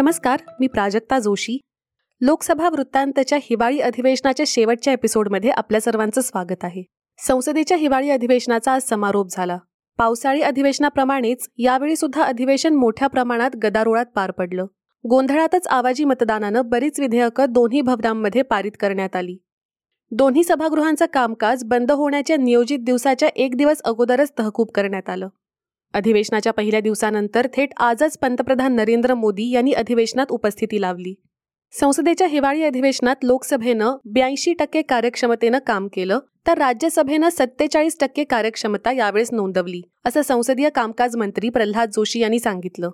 नमस्कार मी प्राजक्ता जोशी. लोकसभा वृत्तांतच्या हिवाळी अधिवेशनाच्या शेवटच्या एपिसोडमध्ये आपल्या सर्वांचं स्वागत आहे. संसदेच्या हिवाळी अधिवेशनाचा आज समारोप झाला. पावसाळी अधिवेशनाप्रमाणेच यावेळी सुद्धा अधिवेशन मोठ्या प्रमाणात गदारोळात पार पडलं. गोंधळातच आवाजी मतदानानं बरीच विधेयकं दोन्ही भवनांमध्ये पारित करण्यात आली. दोन्ही सभागृहांचं कामकाज बंद होण्याच्या नियोजित दिवसाच्या एक दिवस अगोदरच तहकूब करण्यात आलं. अधिवेशनाच्या पहिल्या दिवसानंतर थेट आजच पंतप्रधान नरेंद्र मोदी यांनी अधिवेशनात उपस्थिती लावली. संसदेच्या हिवाळी अधिवेशनात लोकसभेनं ब्याऐंशी टक्के कार्यक्षमतेनं काम केलं तर राज्यसभेनं सत्तेचाळीस टक्के कार्यक्षमता यावेळेस नोंदवली असं संसदीय कामकाज मंत्री प्रल्हाद जोशी यांनी सांगितलं.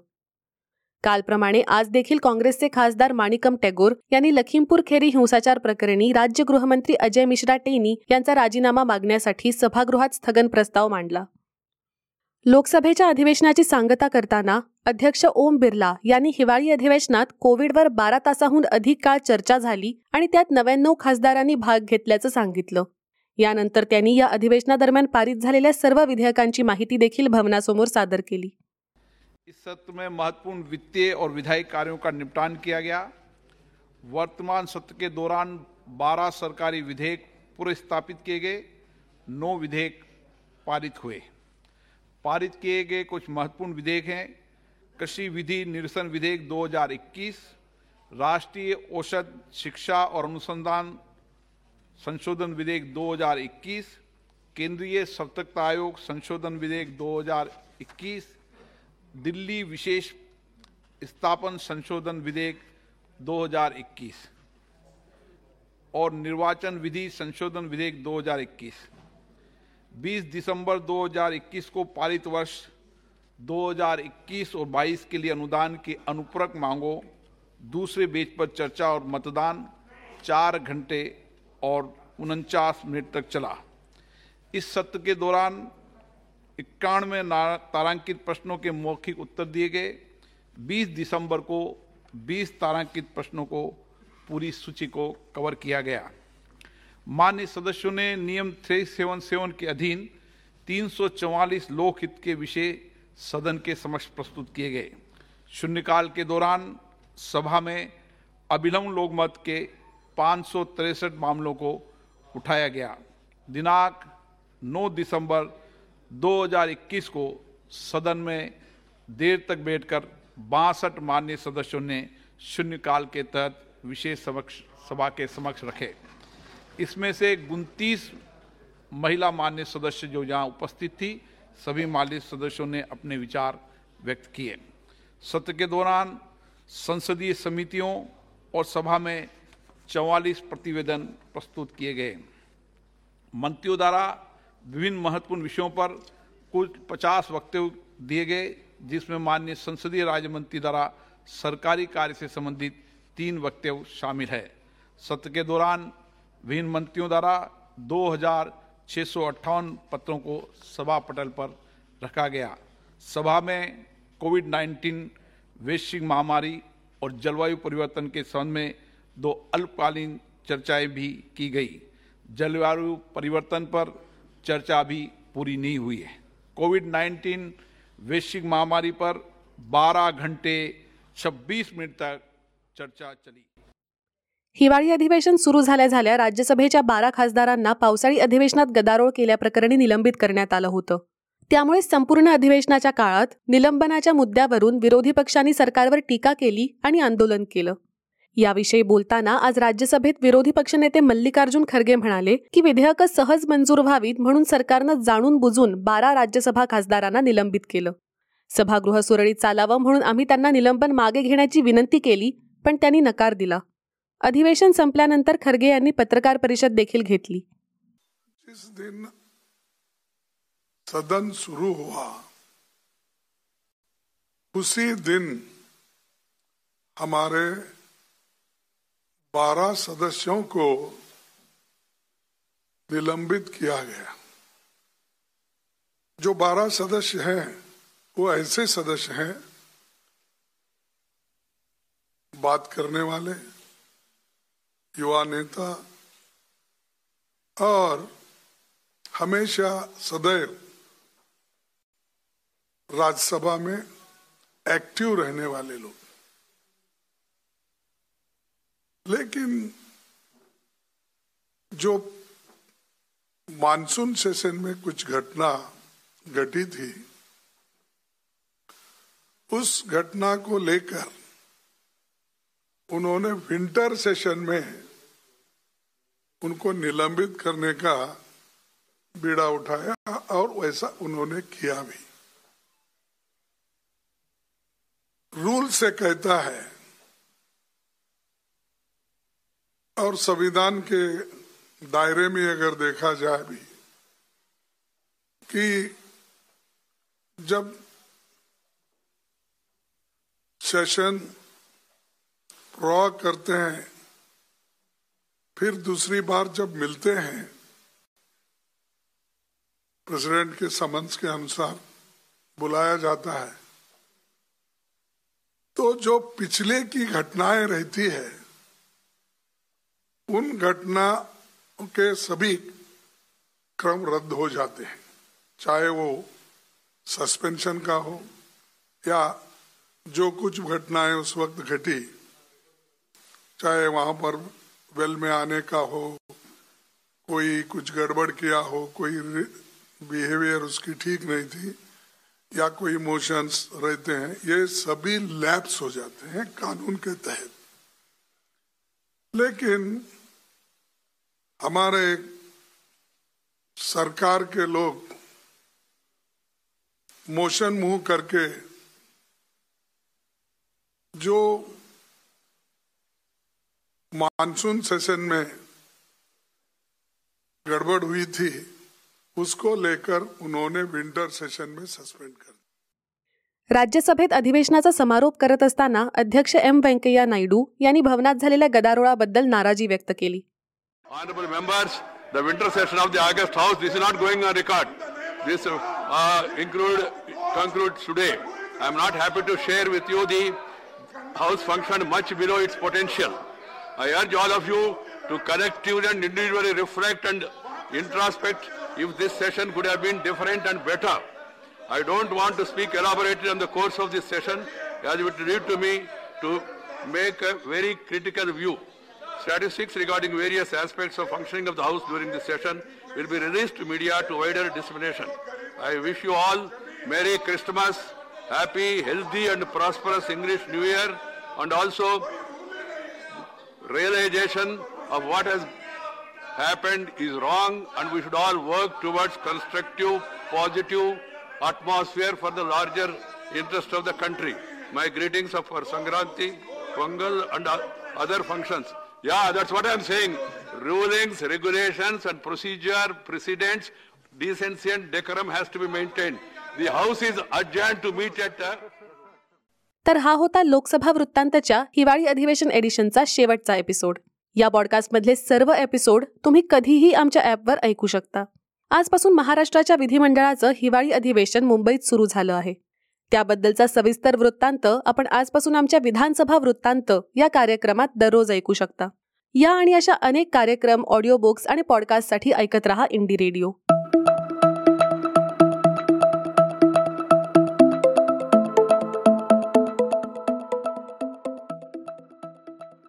कालप्रमाणे आज देखील काँग्रेसचे खासदार माणिकम टॅगोर यांनी लखीमपूर खेरी हिंसाचार प्रकरणी राज्य गृहमंत्री अजय मिश्रा टेनी यांचा राजीनामा मागण्यासाठी सभागृहात स्थगन प्रस्ताव मांडला. लोकसभेच्या अधिवेशनाची सांगता करताना अध्यक्ष ओम बिर्ला यांनी हिवाळी अधिवेशनात कोविडवर बारा तासाहून अधिक काळ चर्चा झाली आणि त्यात नव्याण्णव खासदारांनी भाग घेतल्याचं सांगितलं. यानंतर त्यांनी या अधिवेशनादरम्यान पारित झालेल्या सर्व विधेयकांची माहिती देखील भवनासमोर सादर केली. इस सत्र में महत्त्वपूर्ण वित्तीय और विधायी कार्यों का निपटान किया गया। वर्तमान सत्र के दौरान 12 सरकारी विधेयक पुरस्थापित किए गए। नौ विधेयक पारित हुए। पारित किए गए कुछ महत्वपूर्ण विधेयक हैं। कृषि विधि निरसन विधेयक 2021 राष्ट्रीय औषध शिक्षा और अनुसंधान संशोधन विधेयक 2021 केंद्रीय सतर्कता आयोग संशोधन विधेयक 2021 दिल्ली विशेष स्थापन संशोधन विधेयक 2021 और निर्वाचन विधि संशोधन विधेयक 2021 20 दिसंबर 2021 को पारित वर्ष 2021 और 22 के लिए अनुदान की अनुपूरक मांगों, दूसरे बेच पर चर्चा और मतदान चार घंटे और उनचास मिनट तक चला। इस सत्र के दौरान इक्यानवे तारांकित प्रश्नों के मौखिक उत्तर दिए गए। 20 दिसंबर को 20 तारांकित प्रश्नों को पूरी सूची को कवर किया गया। मान्य सदस्यों ने नियम 377 के अधीन 344 लोकहित के विषय सदन के समक्ष प्रस्तुत किए गए। शून्यकाल के दौरान सभा में अभिलंब लोकमत के पाँच मामलों को उठाया गया। दिनांक 9 दिसंबर 2021 को सदन में देर तक बैठकर बासठ मान्य सदस्यों ने शून्यकाल के तहत विशेष समक्ष, सभा के समक्ष रखे। इसमें से उनतीस महिला मान्य सदस्य जो यहाँ उपस्थित थी, सभी मान्य सदस्यों ने अपने विचार व्यक्त किए। सत्र के दौरान संसदीय समितियों और सभा में चौवालीस प्रतिवेदन प्रस्तुत किए गए। मंत्रियों द्वारा विभिन्न महत्वपूर्ण विषयों पर कुल 50 वक्तव्य दिए गए, जिसमें माननीय संसदीय राज्य मंत्री द्वारा सरकारी कार्य से संबंधित तीन वक्तव्य शामिल है। सत्र के दौरान विभिन्न मंत्रियों द्वारा दो हज़ार छः सौ अट्ठावन पत्रों को सभा पटल पर रखा गया। सभा में कोविड 19 वैश्विक महामारी और जलवायु परिवर्तन के संबंध में दो अल्पकालीन चर्चाएँ भी की गई। जलवायु परिवर्तन पर चर्चा भी पूरी नहीं हुई है। कोविड 19 वैश्विक महामारी पर 12 घंटे 26 मिनट तक चर्चा चली। हिवाळी अधिवेशन सुरू झाल्या झाल्या राज्यसभेच्या बारा खासदारांना पावसाळी अधिवेशनात गदारोळ केल्याप्रकरणी निलंबित करण्यात आलं होतं. त्यामुळे संपूर्ण अधिवेशनाच्या काळात निलंबनाच्या मुद्द्यावरून विरोधी पक्षांनी सरकारवर टीका केली आणि आंदोलन केलं. याविषयी बोलताना आज राज्यसभेत विरोधी पक्षनेते मल्लिकार्जुन खरगे म्हणाले की विधेयकं सहज मंजूर व्हावीत म्हणून सरकारनं जाणून बुजून बारा राज्यसभा खासदारांना निलंबित केलं. सभागृह सुरळीत चालावं म्हणून आम्ही त्यांना निलंबन मागे घेण्याची विनंती केली पण त्यांनी नकार दिला. अधिवेशन संपल्यानंतर खरगे यांनी पत्रकार परिषद देखील घेतली. जिस दिन सदन शुरू हुआ, उसी दिन हमारे बारह सदस्यों को निलंबित किया गया। जो बारह सदस्य हैं, वो ऐसे सदस्य हैं, बात करने वाले युवा नेता और हमेशा सदैव राज्यसभा में एक्टिव रहने वाले लोग। लेकिन जो मानसून सेशन में कुछ घटना घटी थी, उस घटना को लेकर उन्होंने विंटर सेशन में उनको निलंबित करने का बीड़ा उठाया और वैसा उन्होंने किया भी। रूल से कहता है, और संविधान के दायरे में अगर देखा जाए भी, कि जब सेशन प्रो करते हैं फिर दूसरी बार जब मिलते हैं, प्रेसिडेंट के समन्स के अनुसार बुलाया जाता है। तो जो पिछले की घटनाएँ रहती है, उन घटना के सभी क्रम रद्द हो जाते हैं। चाहे वो सस्पेंशन का हो, या जो कुछ घटनाएँ उस वक्त घटी, चाहे वहाँ पर वेल में आने का हो, कोई कुछ गड़बड़ किया हो, कोई बिहेवियर उसकी ठीक नहीं थी, या कोई इमोशंस रहते हैं, ये सभी लैप्स हो जाते हैं कानून के तहत। लेकिन हमारे सरकार के लोग मोशन मुँह करके जो मानसून सेशन में गड़बड़ हुई थी उसको लेकर उन्होंने विंटर सेशन में सस्पेंड कर राज्यसभेत अधिवेशनाचा समारोप करत असताना अध्यक्ष एम व्यंकय्या नायडू यांनी भवनात झालेल्या गदारोळाबद्दल नाराजी व्यक्त केली Honorable members, the winter session of the August House, this is not going on record. This uh, include, concludes today. I am not happy to share with you the House function much below its potential. I urge all of you to collectively and individually reflect and introspect if this session could have been different and better. I don't want to speak elaborately on the course of this session as it would lead to me to make a very critical view. Statistics regarding various aspects of functioning of the House during this session will be released to media to wider dissemination. I wish you all Merry Christmas, happy, healthy and prosperous English New Year and also realization of what has happened is wrong and we should all work towards constructive, positive atmosphere for the larger interest of the country. My greetings of our Sangranti, Pongal and other functions. Yeah, that's what I'm saying. Rulings, regulations and procedure, precedents, decency and decorum has to be maintained. The House is adjourned to meet at... Uh, तर हा होता लोकसभा वृत्तांतच्या हिवाळी अधिवेशन एडिशनचा शेवटचा episode या पॉडकास्टमधले सर्व episode तुम्ही कधीही आमच्या ॲपवर ऐकू शकता. आजपासून महाराष्ट्राच्या विधिमंडळाचं हिवाळी अधिवेशन मुंबईत सुरू झालं आहे. त्याबद्दलचा सविस्तर वृत्तांत आपण आजपासून आमच्या विधानसभा वृत्तांत या कार्यक्रमात दररोज ऐकू शकता. या आणि अशा अनेक कार्यक्रम ऑडिओ बुक्स आणि पॉडकास्टसाठी ऐकत रहा इंडी रेडिओ.